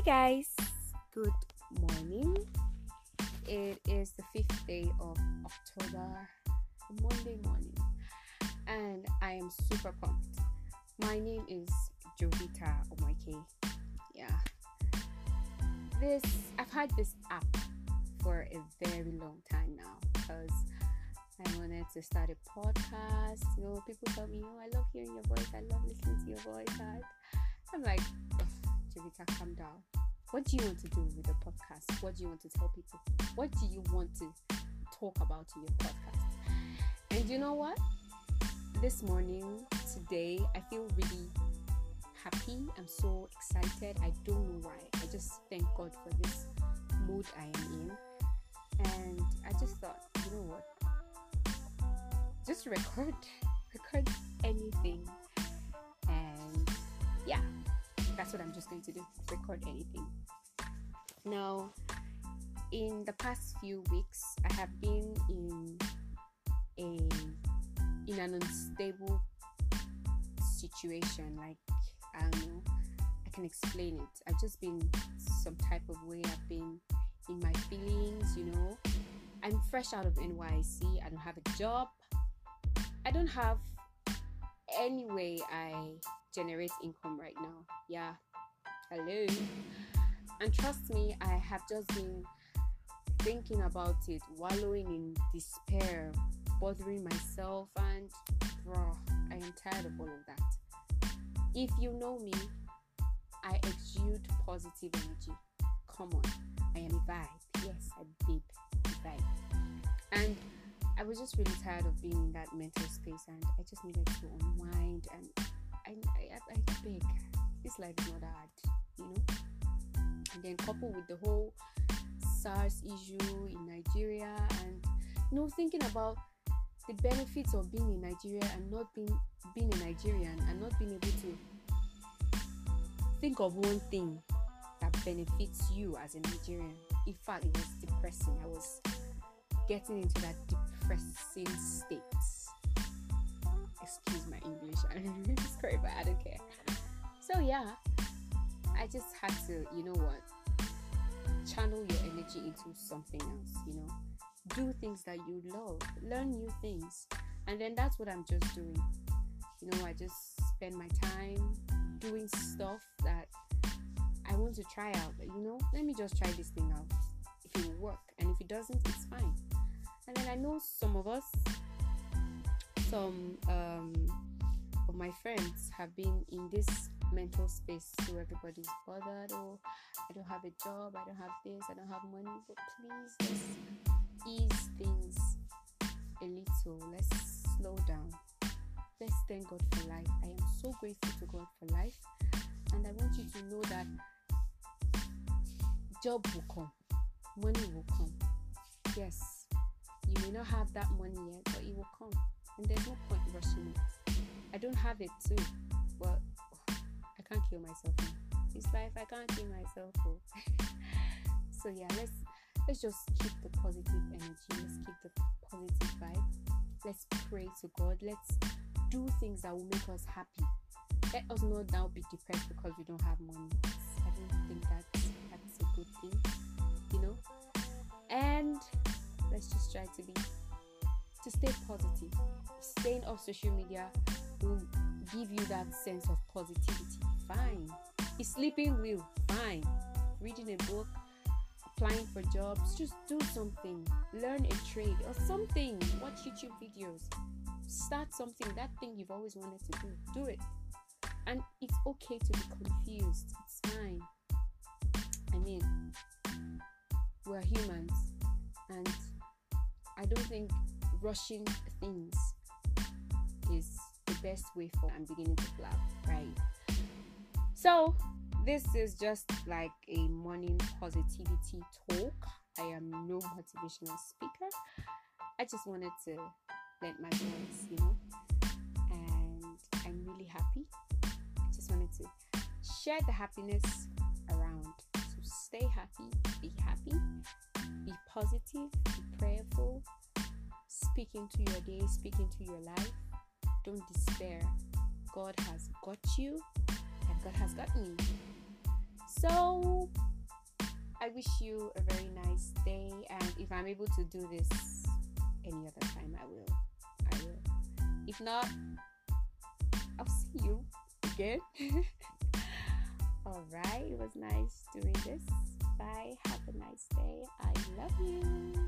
Hi, guys. Good morning. It is the fifth day of October, Monday morning, and I am super pumped. My name is Jovita Omoike. Yeah. This I've had this app for a very long time now because I wanted to start a podcast. You know, people tell me, "Oh, I love hearing your voice. I love listening to your voice." I'm like, Jovita, calm down. What do you want to do with the podcast? What do you want to tell people? What do you want to talk about in your podcast? And you know what? This morning, today, I feel really happy. I'm so excited. I don't know why. I just thank God for this mood I am in. And I just thought, you know what? Just record, record anything. And yeah, that's what I'm just going to do. Record anything. Now, in the past few weeks, I have been in a in an unstable situation. Like I don't know, I can explain it. I've just been some type of way. I've been in my feelings. You know, I'm fresh out of NYSC. I don't have a job. I don't have any way I generate income right now. Yeah. Hello. And trust me, I have just been thinking about it, wallowing in despair, bothering myself, and bro, I am tired of all of that. If you know me, I exude positive energy. Come on, I am a vibe. Yes, I babe, vibe. And I was just really tired of being in that mental space, and I just needed to unwind. And I, I, I, beg, this life is not hard, you know. And then coupled with the whole SARS issue in Nigeria, and you know, thinking about the benefits of being in Nigeria and not being being a Nigerian and not being able to think of one thing that benefits you as a Nigerian. In fact, it was depressing. I was getting into that depressing state. Excuse my English. Really sorry, but I don't care. So yeah, I just had to, you know what, channel your energy into something else. You know, do things that you love, learn new things, and then that's what I'm just doing. You know, I just spend my time doing stuff that I want to try out. You know, let me just try this thing out. If it will work, and if it doesn't, it's fine. And then I know some of us, some um, of my friends have been in this mental space so everybody's bothered. Oh, I don't have a job, I don't have this, I don't have money. But please, let's ease things a little. Let's slow down. Let's thank God for life. I am so grateful to God for life. And I want you to know that job will come, money will come. Yes, you may not have that money yet, but it will come. And there's no point rushing it. I don't have it too, but I can't kill myself now. It's life, I can't kill myself. Oh. so yeah, let's let's just keep the positive energy. Let's keep the positive vibe. Let's pray to God. Let's do things that will make us happy. Let us not now be depressed because we don't have money. I don't think that's that's a good thing, you know. And let's just try to be to stay positive. Staying off social media will give you that sense of positivity. Fine. Is sleeping will fine. Reading a book, applying for jobs, just do something. Learn a trade or something. Watch YouTube videos. Start something. That thing you've always wanted to do. Do it. And it's okay to be confused. It's fine. I mean, we're humans I don't think rushing things is the best way for I'm beginning to laugh, right? So this is just like a morning positivity talk. I am no motivational speaker. I just wanted to let my voice, you know, and I'm really happy. I just wanted to share the happiness around. So stay happy, positive, be prayerful, speak into your day, speak into your life. Don't despair. God has got you, and God has got me. So, I wish you a very nice day. And if I'm able to do this any other time, I will. I will. If not, I'll see you again. All right. It was nice doing this. Bye. Have a nice love you.